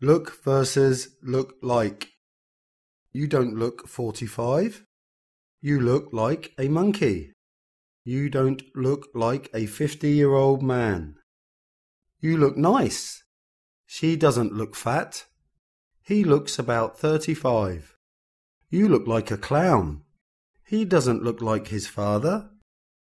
Look versus look like. You don't look 45. You look like a monkey. You don't look like a 50 year old man. You look nice. She doesn't look fat. He looks about 35. You look like a clown. He doesn't look like his father.